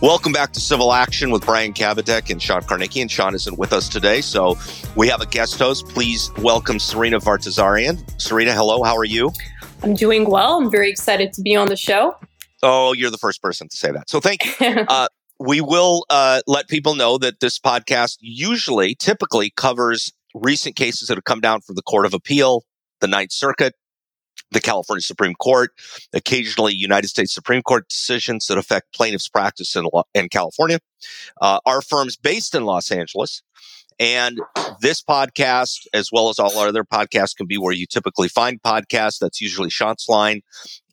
Welcome back to Civil Action with Brian Kabateck and Sean Karnicki. And Sean isn't with us today, so we have a guest host. Please welcome Serena Vartazarian. Serena, hello. How are you? I'm doing well. I'm very excited to be on the show. Oh, you're the first person to say that. So thank you. uh, we will uh, let people know that this podcast usually, typically covers recent cases that have come down from the Court of Appeal, the Ninth Circuit, the California Supreme Court, occasionally United States Supreme Court decisions that affect plaintiffs' practice in, in California. Uh, our firm's based in Los Angeles. And this podcast, as well as all our other podcasts, can be where you typically find podcasts. That's usually Sean's line.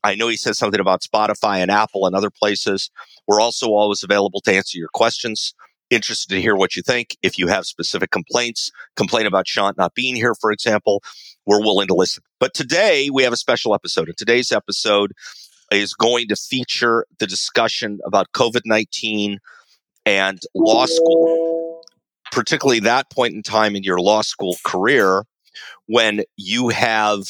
I know he says something about Spotify and Apple and other places. We're also always available to answer your questions. Interested to hear what you think. If you have specific complaints, complain about Sean not being here, for example, we're willing to listen. But today we have a special episode. And today's episode is going to feature the discussion about COVID 19 and law school, particularly that point in time in your law school career when you have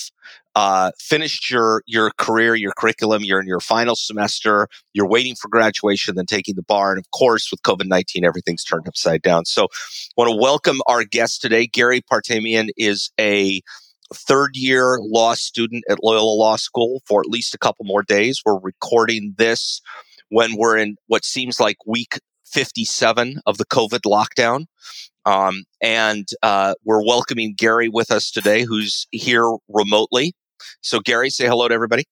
uh, finished your your career, your curriculum, you're in your final semester, you're waiting for graduation, then taking the bar, and of course, with COVID nineteen, everything's turned upside down. So, want to welcome our guest today. Gary Partamian is a third year law student at Loyola Law School for at least a couple more days. We're recording this when we're in what seems like week 57 of the COVID lockdown. Um, and uh, we're welcoming Gary with us today, who's here remotely. So, Gary, say hello to everybody.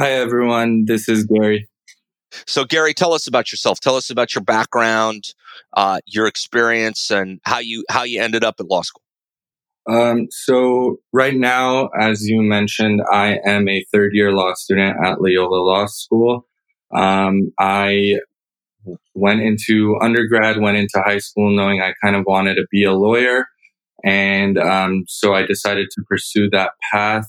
Hi, everyone. This is Gary. So, Gary, tell us about yourself. Tell us about your background, uh, your experience, and how you how you ended up at law school. Um, so right now, as you mentioned, I am a third year law student at Loyola Law School. Um, I went into undergrad, went into high school knowing I kind of wanted to be a lawyer. And um, so I decided to pursue that path.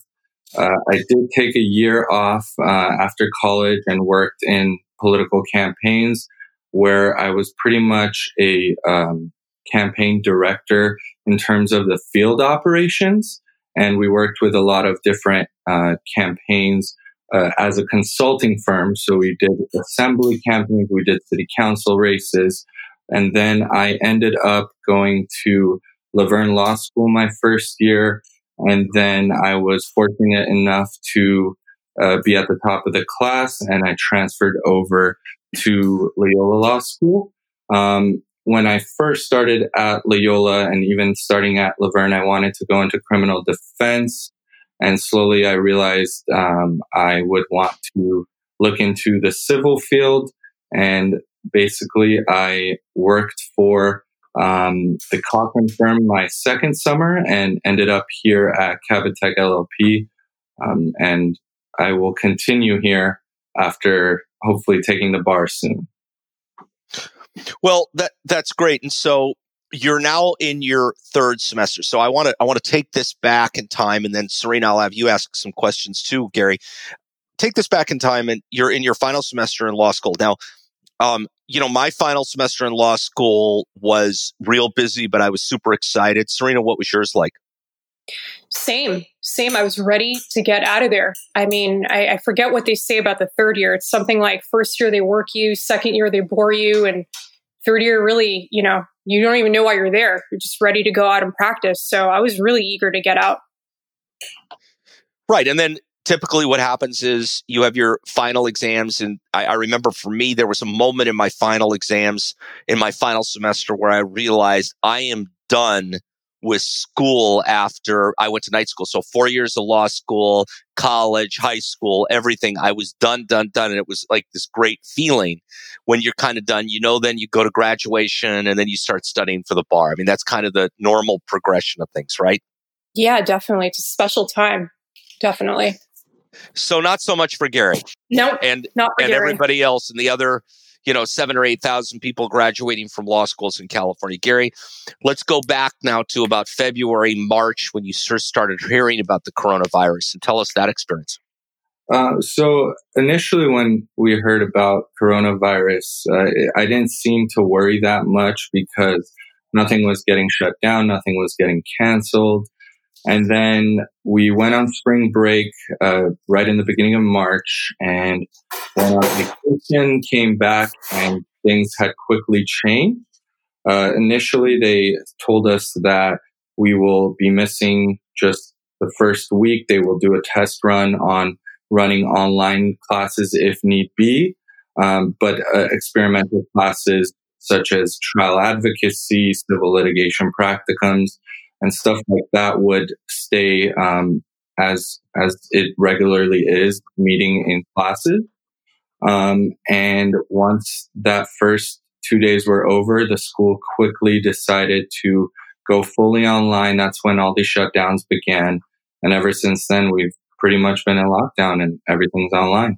Uh, I did take a year off uh, after college and worked in political campaigns where I was pretty much a um, campaign director in terms of the field operations. And we worked with a lot of different uh, campaigns uh, as a consulting firm. So we did assembly campaigns, we did city council races. And then I ended up going to La Verne Law School my first year. And then I was fortunate enough to uh, be at the top of the class and I transferred over to Loyola Law School. Um, when I first started at Loyola and even starting at La Verne, I wanted to go into criminal defense. And slowly I realized um, I would want to look into the civil field. And basically, I worked for um, the Cochran firm my second summer and ended up here at Kabateck LLP. Um, and I will continue here after hopefully taking the bar soon. Well, that that's great. And so you're now in your third semester. So I want to I want to take this back in time, and then Serena, I'll have you ask some questions too, Gary. Take this back in time, and you're in your final semester in law school now. Um, you know, my final semester in law school was real busy, but I was super excited. Serena, what was yours like? Same, same. I was ready to get out of there. I mean, I, I, forget what they say about the third year. It's something like first year they work you, second year they bore you, and third year really, you know, you don't even know why you're there. You're just ready to go out and practice. So I was really eager to get out. Right. And then typically what happens is you have your final exams. And I, I, remember for me, there was a moment in my final exams in my final semester where I realized I am done with school after I went to night school. So four years of law school, college, high school, everything. I was done, done, done. And it was like this great feeling when you're kind of done. You know, then you go to graduation and then you start studying for the bar. I mean, that's kind of the normal progression of things, right? Yeah, definitely. It's a special time. Definitely. So not so much for Gary. No, and not and Gary. everybody else and the other you know, seven or 8,000 people graduating from law schools in California. Gary, let's go back now to about February, March, when you first started hearing about the coronavirus and tell us that experience. Uh, so initially, when we heard about coronavirus, uh, I didn't seem to worry that much because nothing was getting shut down, nothing was getting canceled. And then we went on spring break uh, right in the beginning of March and went on vacation, came back, and things had quickly changed. Uh, initially, they told us that we will be missing just the first week. They will do a test run on running online classes if need be. Um, but uh, experimental classes such as trial advocacy, civil litigation practicums, and stuff like that would stay um, as as it regularly is, meeting in classes. Um, and once that first two days were over, the school quickly decided to go fully online. That's when all the shutdowns began. And ever since then, we've pretty much been in lockdown and everything's online.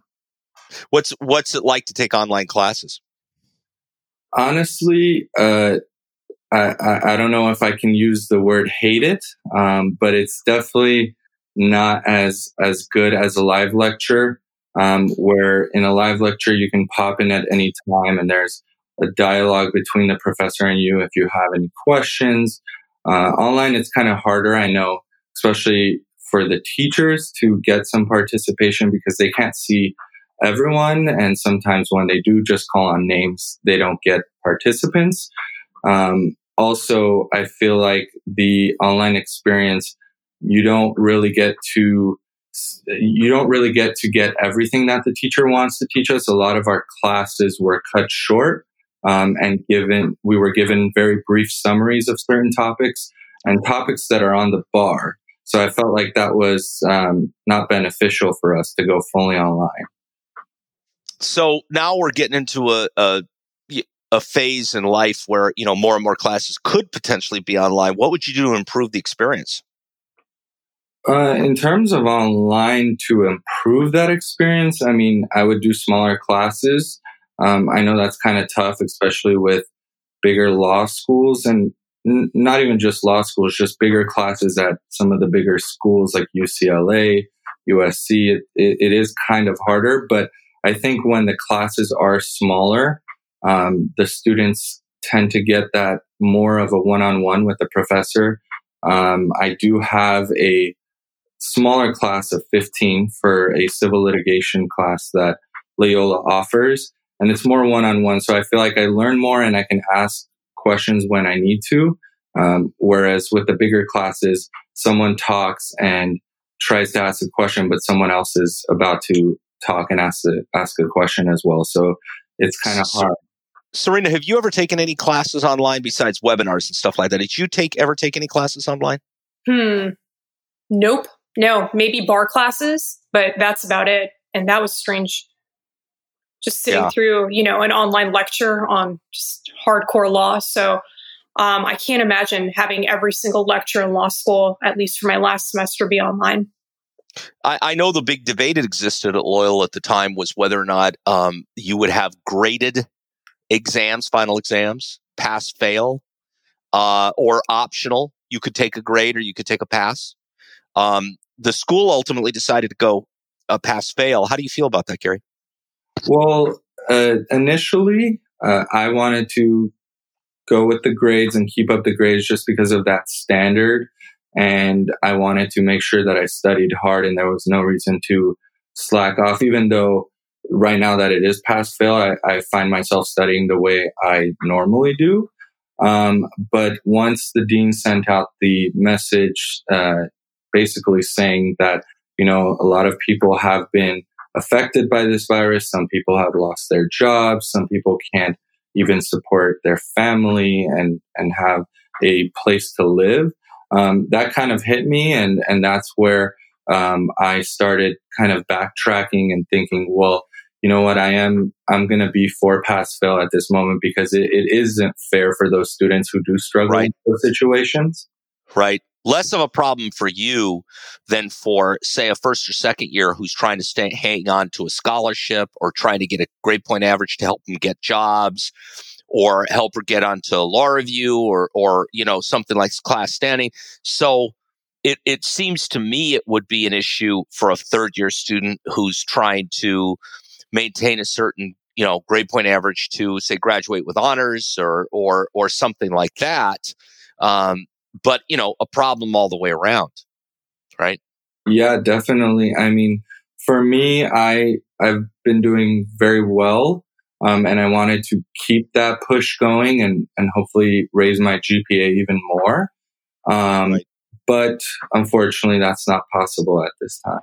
What's what's it like to take online classes? Honestly, uh, I, I, don't know if I can use the word hate it, um, but it's definitely not as as good as a live lecture. Um, where in a live lecture you can pop in at any time and there's a dialogue between the professor and you if you have any questions. Uh, online, it's kind of harder, I know, especially for the teachers to get some participation because they can't see everyone. And sometimes when they do just call on names, they don't get participants. Um, also, I feel like the online experience, you don't really get to you don't really get to get everything that the teacher wants to teach us. A lot of our classes were cut short um, and given we were given very brief summaries of certain topics and topics that are on the bar. So I felt like that was um, not beneficial for us to go fully online. So now we're getting into a, a a phase in life where you know more and more classes could potentially be online. What would you do to improve the experience? Uh, in terms of online to improve that experience, I mean, I would do smaller classes. Um, I know that's kind of tough, especially with bigger law schools and n- not even just law schools, just bigger classes at some of the bigger schools like UCLA, USC. It, it, it is kind of harder, but I think when the classes are smaller, um, the students tend to get that more of a one-on-one with the professor. Um, I do have a smaller class of 15 for a civil litigation class that Loyola offers and it's more one on one. So I feel like I learn more and I can ask questions when I need to. Um, whereas with the bigger classes, someone talks and tries to ask a question, but someone else is about to talk and ask a, ask a question as well. So it's kind of hard. Serena, have you ever taken any classes online besides webinars and stuff like that? Did you take ever take any classes online? Hmm. Nope. No, maybe bar classes, but that's about it. And that was strange just sitting yeah. through, you know, an online lecture on just hardcore law. So um, I can't imagine having every single lecture in law school, at least for my last semester, be online. I, I know the big debate that existed at Loyola at the time was whether or not um, you would have graded exams, final exams, pass, fail, uh, or optional. You could take a grade or you could take a pass. Um, the school ultimately decided to go a pass fail. How do you feel about that, Gary? Well, uh, initially, uh, I wanted to go with the grades and keep up the grades just because of that standard. And I wanted to make sure that I studied hard and there was no reason to slack off, even though right now that it is pass fail, I, I find myself studying the way I normally do. Um, but once the dean sent out the message, uh, basically saying that, you know, a lot of people have been affected by this virus. Some people have lost their jobs. Some people can't even support their family and, and have a place to live. Um, that kind of hit me. And, and that's where, um, I started kind of backtracking and thinking, well, you know what? I am, I'm going to be for pass fail at this moment because it, it isn't fair for those students who do struggle right. in those situations. Right less of a problem for you than for say a first or second year who's trying to stay hang on to a scholarship or trying to get a grade point average to help them get jobs or help her get onto law review or or you know something like class standing so it, it seems to me it would be an issue for a third year student who's trying to maintain a certain you know grade point average to say graduate with honors or or or something like that um, but you know, a problem all the way around, right? Yeah, definitely. I mean, for me, I I've been doing very well Um, and I wanted to keep that push going and, and hopefully raise my GPA even more. Um, right. But unfortunately, that's not possible at this time.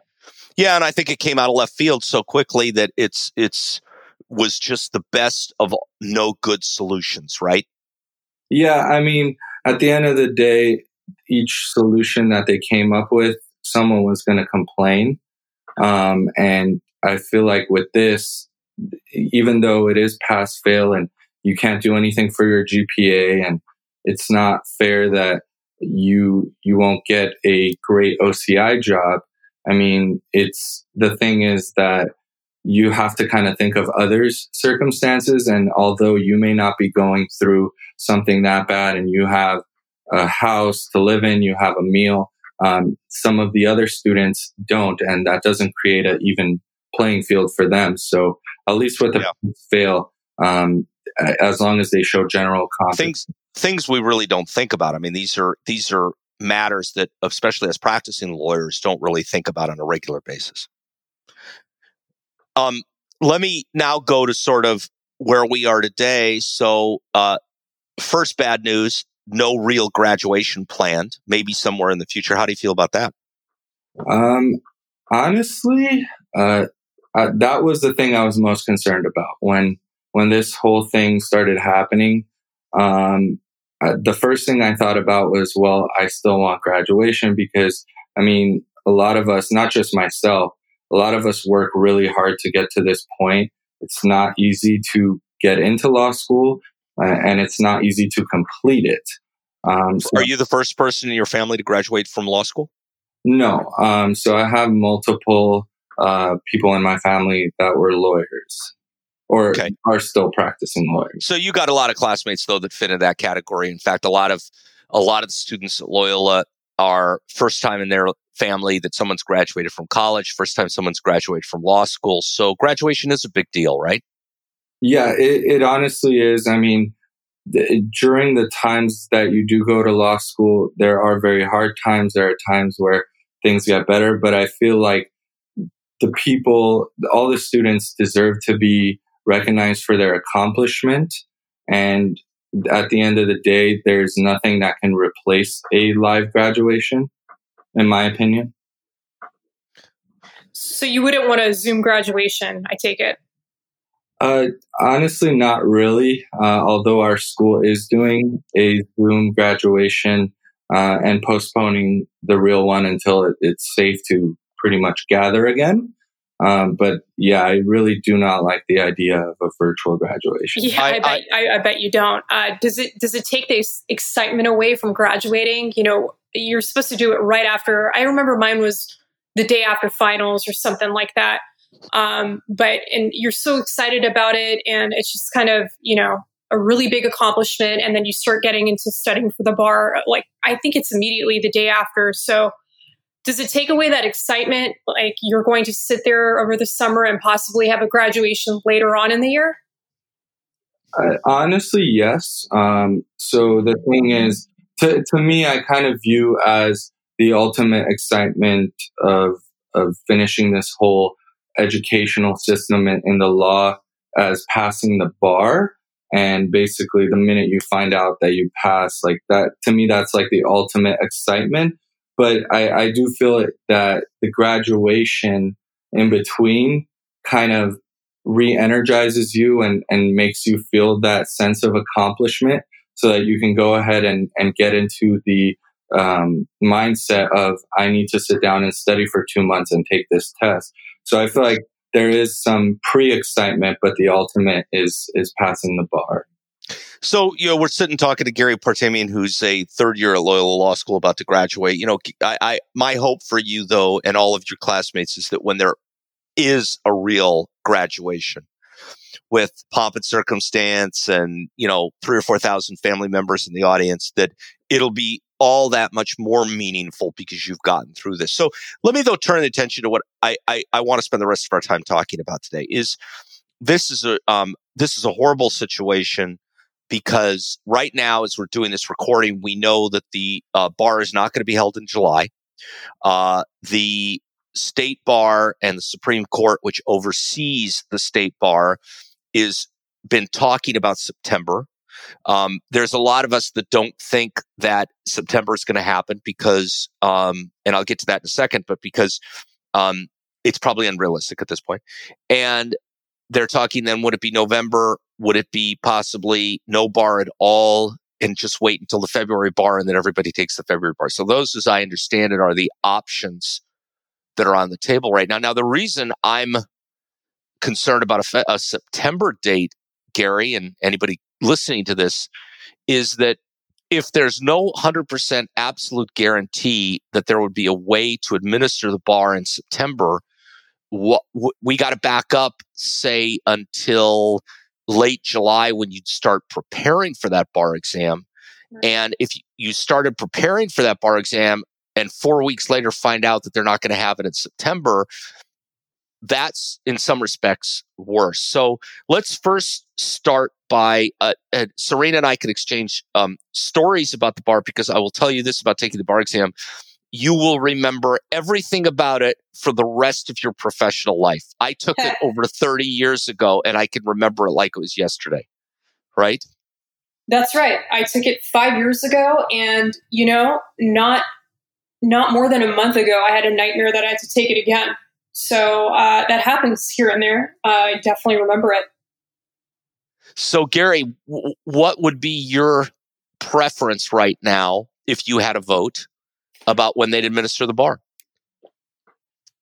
Yeah, and I think it came out of left field so quickly that it's it's was just the best of no good solutions, right? Yeah, I mean, at the end of the day, each solution that they came up with, someone was going to complain. Um, and I feel like with this, even though it is pass fail and you can't do anything for your GPA and it's not fair that you you won't get a great OCI job. I mean, it's the thing is that you have to kind of think of others' circumstances. And although you may not be going through something that bad and you have a house to live in, you have a meal, um, some of the other students don't. And that doesn't create an even playing field for them. So at least with the yeah. fail, um, as long as they show general confidence. Things, things we really don't think about. I mean, these are, these are matters that, especially as practicing lawyers, don't really think about on a regular basis. Um, let me now go to sort of where we are today. So, uh, first bad news no real graduation planned, maybe somewhere in the future. How do you feel about that? Um, honestly, uh, uh, that was the thing I was most concerned about when when this whole thing started happening. Um, uh, the first thing I thought about was, well, I still want graduation because, I mean, a lot of us, not just myself, a lot of us work really hard to get to this point. It's not easy to get into law school uh, and it's not easy to complete it. Um, so Are you the first person in your family to graduate from law school? No. Um, so I have multiple uh, people in my family that were lawyers or okay. are still practicing lawyers. So you got a lot of classmates though that fit in that category. In fact, a lot of a lot of the students at Loyola are first time in their family that someone's graduated from college, first time someone's graduated from law school. So graduation is a big deal, right? Yeah, it, it honestly is. I mean, the, during the times that you do go to law school, there are very hard times. There are times where things get better, but I feel like the people, all the students deserve to be recognized for their accomplishment. And at the end of the day, there's nothing that can replace a live graduation, in my opinion. So you wouldn't want a Zoom graduation, I take it. Uh, honestly, not really. Uh, although our school is doing a Zoom graduation uh, and postponing the real one until it, it's safe to pretty much gather again. Um, but yeah, I really do not like the idea of a virtual graduation. Yeah, I, I bet I, I, bet you don't. Uh, does it does it take the excitement away from graduating? You know, you're supposed to do it right after. I remember mine was the day after finals or something like that. Um, but and you're so excited about it, and it's just kind of you know a really big accomplishment, and then you start getting into studying for the bar. Like I think it's immediately the day after. So does it take away that excitement? Like you're going to sit there over the summer and possibly have a graduation later on in the year? Uh, honestly, yes. Um, so the thing is, to, to me, I kind of view as the ultimate excitement of of finishing this whole educational system in, in the law as passing the bar. And basically, the minute you find out that you pass, like that, to me, that's like the ultimate excitement. But I, I do feel that the graduation in between kind of re-energizes you and, and makes you feel that sense of accomplishment so that you can go ahead and, and get into the um, mindset of I need to sit down and study for two months and take this test. So I feel like there is some pre-excitement, but the ultimate is is passing the bar. So, you know, we're sitting talking to Gary Partamian, who's a third year at Loyola Law School about to graduate. You know, I, I my hope for you though, and all of your classmates, is that when there is a real graduation with pomp and circumstance, and you know, three or four thousand family members in the audience, that it'll be all that much more meaningful because you've gotten through this. So let me though turn the attention to what I, I, I want to spend the rest of our time talking about today is this is a um, this is a horrible situation because right now as we're doing this recording we know that the uh, bar is not going to be held in July. Uh, the state bar and the Supreme Court, which oversees the state bar, is been talking about September. Um, there's a lot of us that don't think that September is going to happen because, um, and I'll get to that in a second, but because um, it's probably unrealistic at this point. And they're talking then, would it be November? Would it be possibly no bar at all? And just wait until the February bar and then everybody takes the February bar. So those, as I understand it, are the options that are on the table right now. Now, the reason I'm concerned about a, fe- a September date, Gary, and anybody listening to this, is that if there's no 100% absolute guarantee that there would be a way to administer the bar in September, what, we got to back up, say, until late July when you'd start preparing for that bar exam. And if you started preparing for that bar exam and four weeks later find out that they're not going to have it in September, that's in some respects worse. So let's first start by uh, uh, Serena and I can exchange um, stories about the bar because I will tell you this about taking the bar exam. You will remember everything about it for the rest of your professional life. I took it over 30 years ago and I can remember it like it was yesterday, right? That's right. I took it five years ago and, you know, not not more than a month ago, I had a nightmare that I had to take it again. So uh, that happens here and there. Uh, I definitely remember it. So, Gary, w- what would be your preference right now if you had a vote about when they'd administer the bar?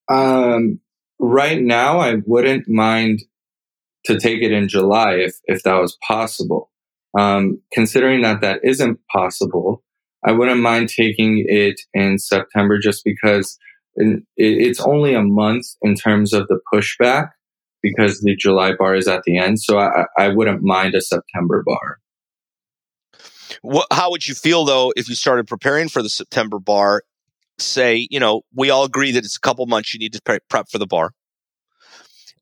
Um, right now, I wouldn't mind to take it in July if if that was possible. Um, considering that that isn't possible, I wouldn't mind taking it in September just because it's only a month in terms of the pushback because the July bar is at the end. So I, I wouldn't mind a September bar. What, how would you feel though if you started preparing for the September bar? Say, you know, we all agree that it's a couple months you need to prep for the bar.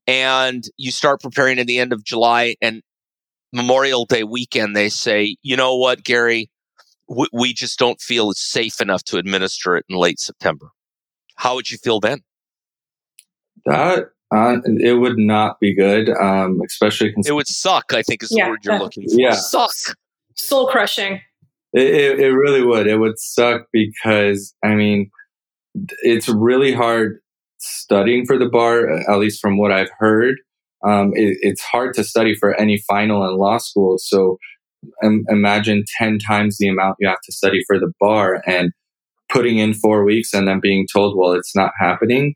And you start preparing at the end of July and Memorial Day weekend, they say, you know what, Gary, we, we just don't feel it's safe enough to administer it in late September. How would you feel then? That uh, it would not be good, um, especially. Cons- it would suck. I think is the yeah, word you're looking for. Yeah, suck. Soul crushing. It, it, it really would. It would suck because I mean, it's really hard studying for the bar. At least from what I've heard, um, it, it's hard to study for any final in law school. So um, imagine ten times the amount you have to study for the bar, and putting in four weeks and then being told, well, it's not happening,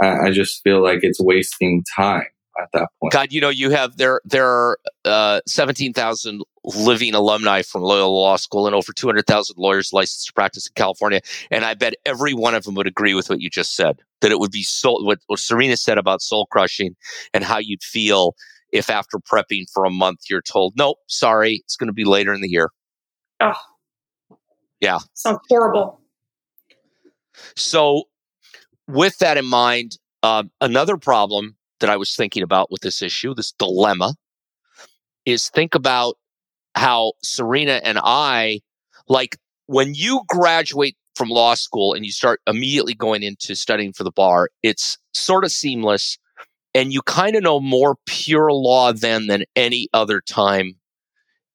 I, I just feel like it's wasting time at that point. God, you know, you have there there are uh, seventeen thousand living alumni from Loyola Law School and over two hundred thousand lawyers licensed to practice in California, and I bet every one of them would agree with what you just said. That it would be soul what, what Serena said about soul crushing and how you'd feel if after prepping for a month you're told, nope, sorry, it's going to be later in the year. Oh, yeah, sounds horrible. So, with that in mind, uh, another problem that I was thinking about with this issue, this dilemma, is think about how Serena and I, like when you graduate from law school and you start immediately going into studying for the bar, it's sort of seamless and you kind of know more pure law then than any other time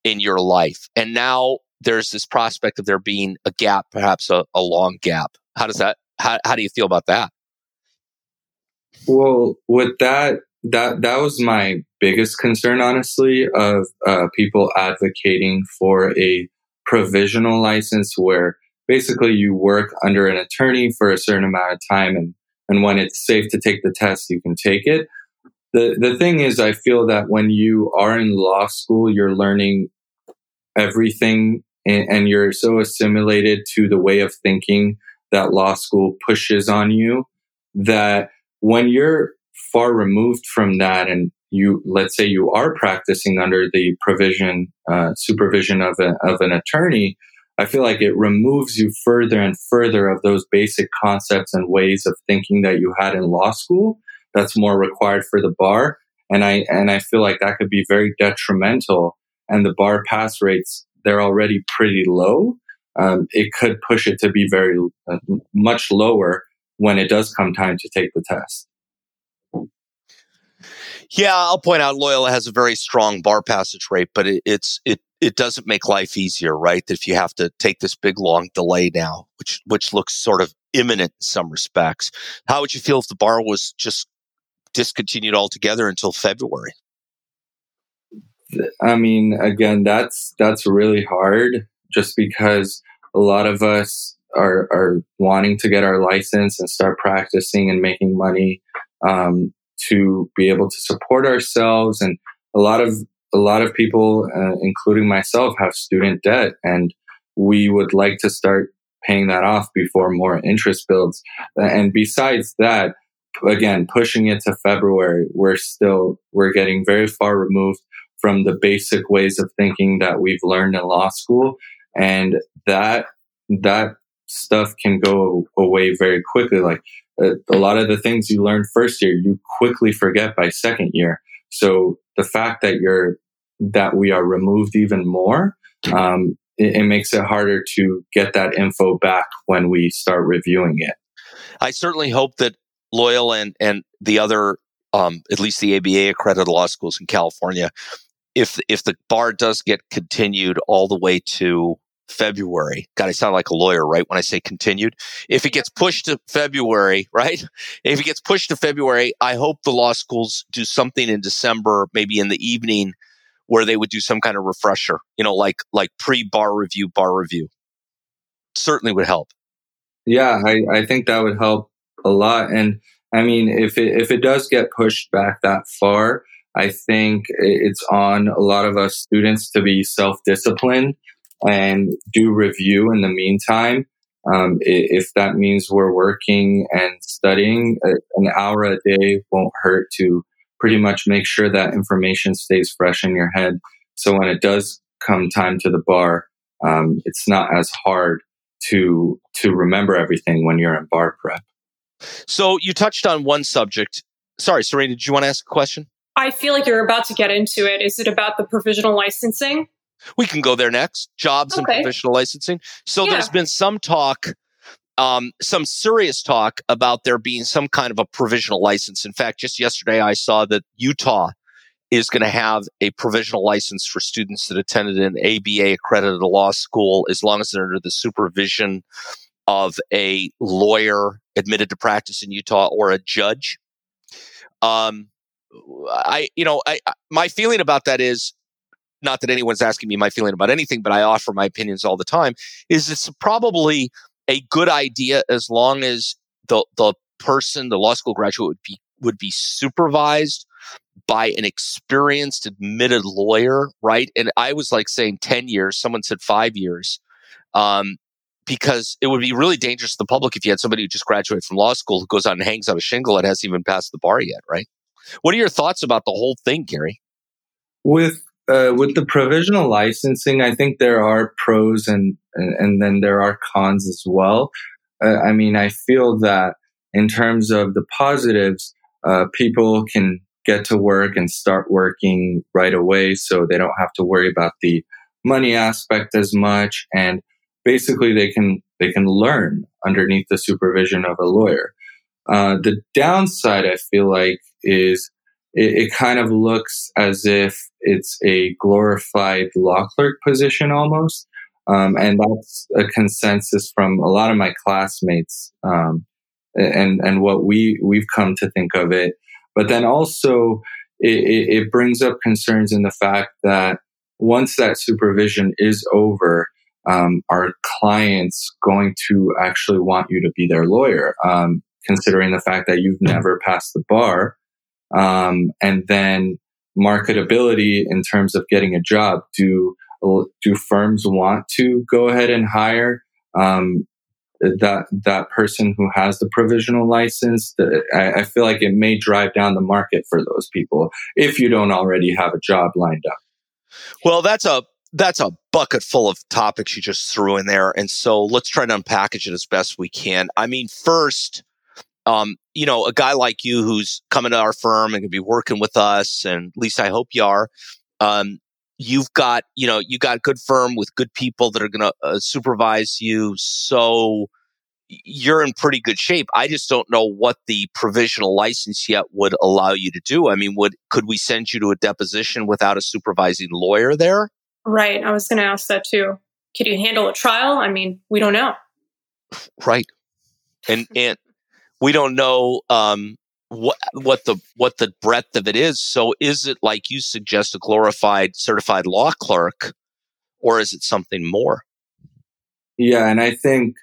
in your life. And now there's this prospect of there being a gap, perhaps a, a long gap. How does that? How how do you feel about that? Well, with that, that that was my biggest concern, honestly, of uh, people advocating for a provisional license where basically you work under an attorney for a certain amount of time and and when it's safe to take the test you can take it. The the thing is i feel that when you are in law school you're learning everything and, and you're so assimilated to the way of thinking that law school pushes on you that when you're far removed from that and you let's say you are practicing under the provision uh, supervision of, a, of an attorney i feel like it removes you further and further of those basic concepts and ways of thinking that you had in law school that's more required for the bar and i and i feel like that could be very detrimental and the bar pass rates they're already pretty low um, it could push it to be very uh, much lower when it does come time to take the test. Yeah, I'll point out Loyola has a very strong bar passage rate, but it, it's it it doesn't make life easier, right? That if you have to take this big long delay now, which which looks sort of imminent in some respects. How would you feel if the bar was just discontinued altogether until February? I mean, again, that's that's really hard just because a lot of us are are wanting to get our license and start practicing and making money um, to be able to support ourselves. And a lot of a lot of people uh, including myself have student debt and we would like to start paying that off before more interest builds. And besides that again pushing it to february we're still we're getting very far removed from the basic ways of thinking that we've learned in law school. And that that stuff can go away very quickly. Like a lot of the things you learn first year you quickly forget by second year. So the fact that you're that we are removed even more um, it, it makes it harder to get that info back when we start reviewing it. I certainly hope that Loyola and and the other um, at least the aba accredited law schools in california if if the bar does get continued all the way to February. God, I sound like a lawyer, right? When I say continued. If it gets pushed to February, right? If it gets pushed to February, I hope the law schools do something in December, maybe in the evening, where they would do some kind of refresher, you know, like like pre bar review, bar review. Certainly would help. Yeah, I, I think that would help a lot. And I mean, if it if it does get pushed back that far, I think it's on a lot of us students to be self disciplined and do review in the meantime. Um, if that means we're working and studying, an hour a day won't hurt to pretty much make sure that information stays fresh in your head. So when it does come time to the bar, um, it's not as hard to to remember everything when you're in bar prep. So you touched on one subject. Sorry, Serena, did you want to ask a question? I feel like you're about to get into it. Is it about the provisional licensing? We can go there next. Jobs okay. and professional licensing. So yeah. there's been some talk, um, some serious talk about there being some kind of a provisional license. In fact, just yesterday I saw that Utah is going to have a provisional license for students that attended an ABA accredited law school as long as they're under the supervision of a lawyer admitted to practice in Utah or a judge. Um, I, you know, I, my feeling about that is not that anyone's asking me my feeling about anything, but I offer my opinions all the time, is it's probably a good idea as long as the the person, the law school graduate would be would be supervised by an experienced admitted lawyer, right? And I was like saying 10 years, someone said five years. Um, because it would be really dangerous to the public if you had somebody who just graduated from law school who goes out and hangs on a shingle and hasn't even passed the bar yet, right? What are your thoughts about the whole thing, Gary? With uh, with the provisional licensing, I think there are pros and, and, and then there are cons as well. Uh, I mean, I feel that in terms of the positives, uh, people can get to work and start working right away, so they don't have to worry about the money aspect as much, and basically they can they can learn underneath the supervision of a lawyer. Uh, the downside, I feel like, is it, it kind of looks as if it's a glorified law clerk position almost. Um, and that's a consensus from a lot of my classmates um, and and what we we've come to think of it. But then also it, it, brings up concerns in the fact that once that supervision is over, um, are clients going to actually want you to be their lawyer? Um, considering the fact that you've never passed the bar, um, and then marketability in terms of getting a job. Do do firms want to go ahead and hire um, that that person who has the provisional license? I, I feel like it may drive down the market for those people if you don't already have a job lined up. Well, that's a that's a bucket full of topics you just threw in there, and so let's try to unpackage it as best we can. I mean, first, um, you know, a guy like you who's coming to our firm and to be working with us, and at least I hope you are. Um, you've got, you know, you got a good firm with good people that are going to uh, supervise you. So, you're in pretty good shape. I just don't know what the provisional license yet would allow you to do. I mean, would could we send you to a deposition without a supervising lawyer there? Right. I was going to ask that too. Could you handle a trial? I mean, we don't know. Right. And and we don't know um, what what the what the breadth of it is. So is it like you suggest a glorified certified law clerk or is it something more? Yeah, and I think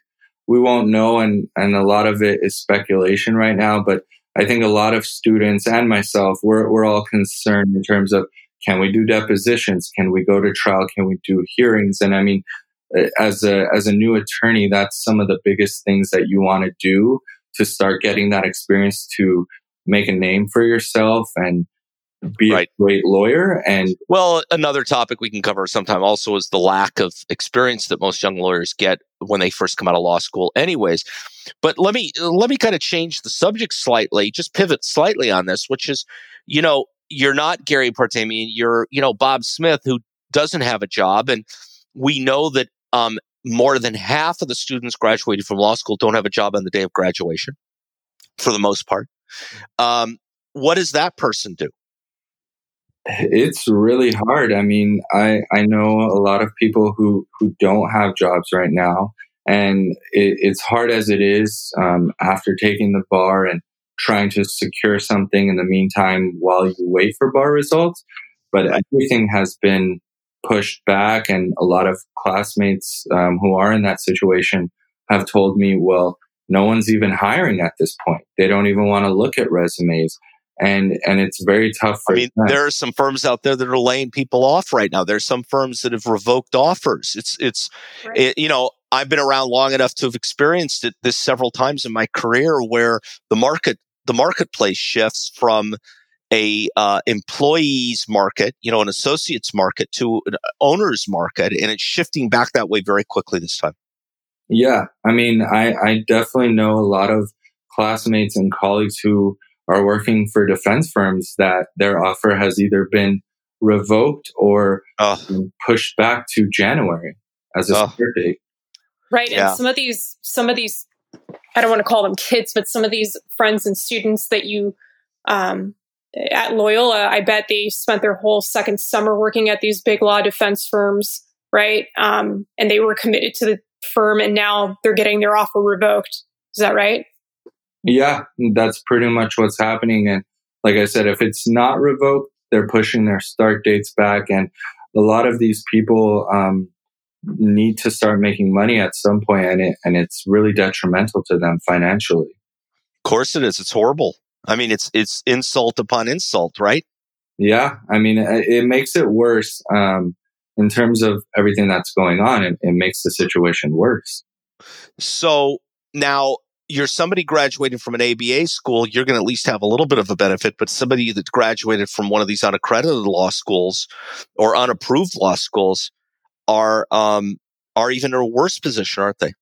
we won't know and and a lot of it is speculation right now but i think a lot of students and myself we're, we're all concerned in terms of can we do depositions can we go to trial can we do hearings and i mean as a as a new attorney that's some of the biggest things that you want to do to start getting that experience to make a name for yourself and be right. a great lawyer. And well, another topic we can cover sometime also is the lack of experience that most young lawyers get when they first come out of law school, anyways. But let me let me kind of change the subject slightly, just pivot slightly on this, which is, you know, you're not Gary Partamian, you're, you know, Bob Smith, who doesn't have a job, and we know that um, more than half of the students graduating from law school don't have a job on the day of graduation, for the most part. Um, what does that person do? It's really hard. I mean, I, I know a lot of people who, who don't have jobs right now. And it, it's hard as it is um, after taking the bar and trying to secure something in the meantime while you wait for bar results. But everything has been pushed back. And a lot of classmates um, who are in that situation have told me, well, no one's even hiring at this point. They don't even want to look at resumes and and it's very tough for I mean, them. there are some firms out there that are laying people off right now. There's some firms that have revoked offers. It's it's right. it, you know I've been around long enough to have experienced it this several times in my career where the market the marketplace shifts from a uh, employees market, you know, an associates market to an owner's market, and it's shifting back that way very quickly this time. Yeah, I mean, I, I definitely know a lot of classmates and colleagues who are working for defense firms that their offer has either been revoked or pushed back to January as a start date. Right. Yeah. And some of these, some of these, I don't want to call them kids, but some of these friends and students that you, um, at Loyola, I bet they spent their whole second summer working at these big law defense firms, right? Um, and they were committed to the firm and now they're getting their offer revoked. Is that right? Yeah, that's pretty much what's happening. And like I said, if it's not revoked, they're pushing their start dates back. And a lot of these people um, need to start making money at some point, and it, and it's really detrimental to them financially. Of course, it is. It's horrible. I mean, it's it's insult upon insult, right? Yeah, I mean, it, it makes it worse um, in terms of everything that's going on. It, it makes the situation worse. So now you're somebody graduating from an ABA school, you're going to at least have a little bit of a benefit. But somebody that graduated from one of these unaccredited law schools or unapproved law schools are um, are even in a worse position, aren't they?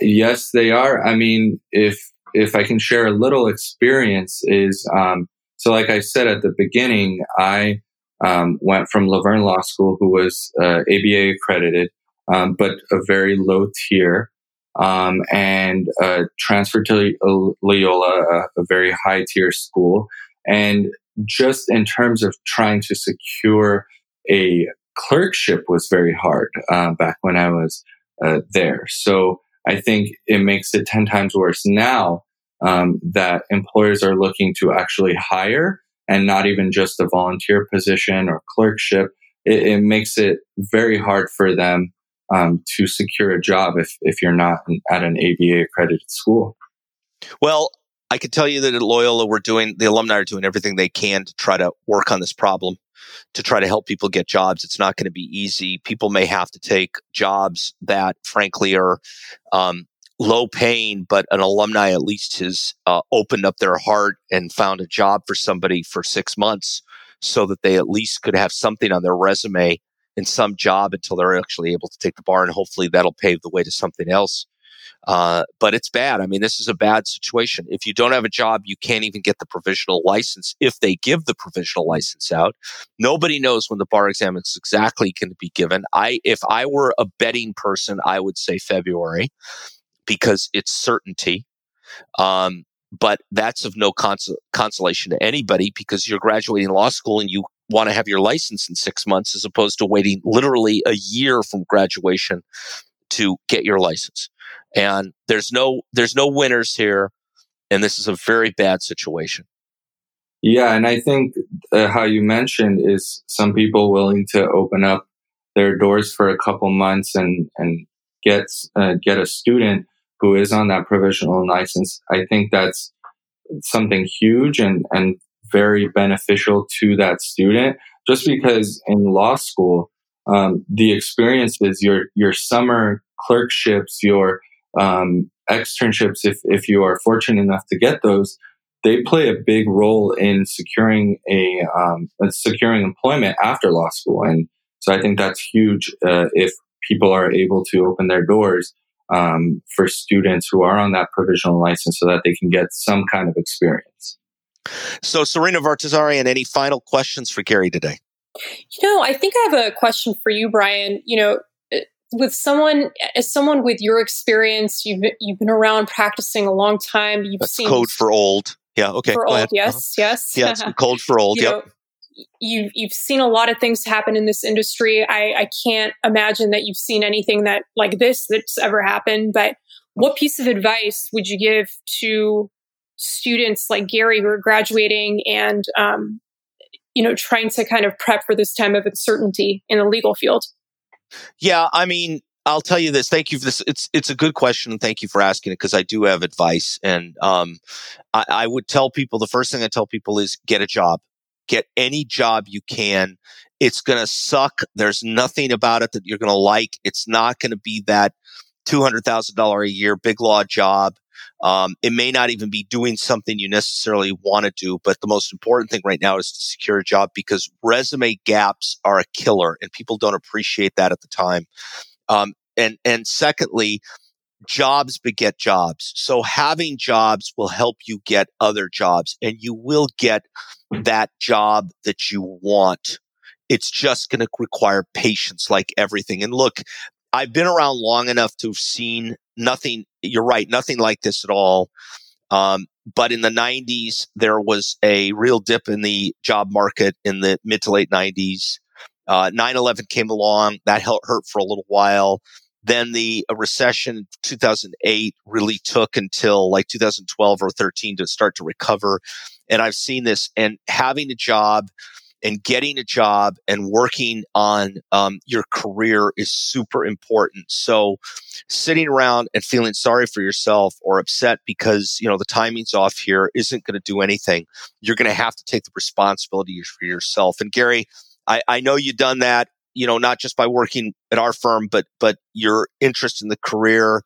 Yes, they are. I mean, if if I can share a little experience, is um, so like I said at the beginning, I um, went from La Verne Law School, who was uh, ABA accredited, um, but a very low tier um, and uh, transferred to Loyola, a, a very high tier school. And just in terms of trying to secure a clerkship was very hard uh, back when I was uh, there. So I think it makes it 10 times worse now um, that employers are looking to actually hire and not even just a volunteer position or clerkship. It, it makes it very hard for them um, to secure a job if, if you're not at an ABA accredited school. Well, I can tell you that at Loyola, we're doing, the alumni are doing everything they can to try to work on this problem, to try to help people get jobs. It's not going to be easy. People may have to take jobs that, frankly, are um, low paying, but an alumni at least has uh, opened up their heart and found a job for somebody for six months so that they at least could have something on their resume in some job until they're actually able to take the bar, and hopefully that'll pave the way to something else. Uh, but it's bad. I mean, this is a bad situation. If you don't have a job, you can't even get the provisional license if they give the provisional license out. Nobody knows when the bar exam is exactly going to be given. I, if I were a betting person, I would say February because it's certainty. Um, but that's of no cons- consolation to anybody because you're graduating law school and you want to have your license in six months as opposed to waiting literally a year from graduation to get your license. And there's no there's no winners here, and this is a very bad situation. Yeah, and I think uh, how you mentioned is some people willing to open up their doors for a couple months and and get uh, get a student who is on that provisional license. I think that's something huge and and very beneficial to that student. Just because in law school, um, the experiences, your your summer clerkships, your um, externships, if if you are fortunate enough to get those, they play a big role in securing a um, securing employment after law school, and so I think that's huge uh, if people are able to open their doors um, for students who are on that provisional license, so that they can get some kind of experience. So, Serena Vartazarian, any final questions for Gary today? You know, I think I have a question for you, Brian. You know, uh, with someone as someone with your experience, you've you've been around practicing a long time. You've That's seen code for old. Yeah. Okay. For old. Ahead. Yes. Uh-huh. Yes. Yeah. code for old. you yep. Know, you've you've seen a lot of things happen in this industry. I, I can't imagine that you've seen anything that like this that's ever happened. But what piece of advice would you give to students like Gary who are graduating and um, you know trying to kind of prep for this time of uncertainty in the legal field? Yeah, I mean, I'll tell you this. Thank you for this. It's it's a good question, and thank you for asking it because I do have advice. And um, I, I would tell people the first thing I tell people is get a job, get any job you can. It's gonna suck. There's nothing about it that you're gonna like. It's not gonna be that two hundred thousand dollar a year big law job. Um, it may not even be doing something you necessarily want to do, but the most important thing right now is to secure a job because resume gaps are a killer, and people don't appreciate that at the time. Um, and and secondly, jobs beget jobs. So having jobs will help you get other jobs, and you will get that job that you want. It's just going to require patience, like everything. And look, I've been around long enough to have seen nothing. You're right, nothing like this at all. Um, but in the 90s, there was a real dip in the job market in the mid to late 90s. Uh, 9-11 came along. That hurt for a little while. Then the recession 2008 really took until like 2012 or 13 to start to recover. And I've seen this and having a job and getting a job and working on um, your career is super important. So sitting around and feeling sorry for yourself or upset because, you know, the timing's off here isn't going to do anything. You're going to have to take the responsibility for yourself. And Gary, I, I know you've done that, you know, not just by working at our firm, but but your interest in the career,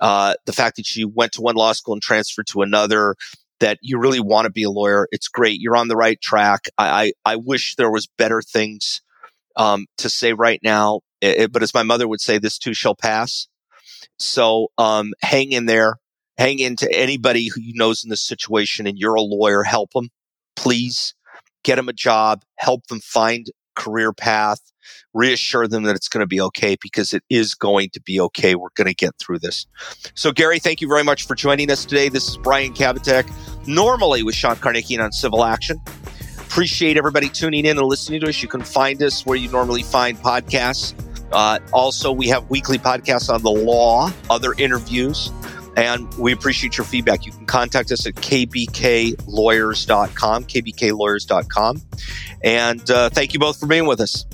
uh, the fact that you went to one law school and transferred to another, that you really want to be a lawyer. It's great. You're on the right track. I I, I wish there was better things um, to say right now, it, but as my mother would say, this too shall pass. So um, hang in there. Hang in to anybody who knows in this situation, and you're a lawyer. Help them, please. Get them a job. Help them find career path, reassure them that it's going to be okay because it is going to be okay. We're going to get through this. So, Gary, thank you very much for joining us today. This is Brian Kabateck, normally with Sean Karnakian on Civil Action. Appreciate everybody tuning in and listening to us. You can find us where you normally find podcasts. Uh, also, we have weekly podcasts on the law, other interviews, and we appreciate your feedback. You can contact us at kbklawyers.com, kbklawyers.com. And uh, thank you both for being with us.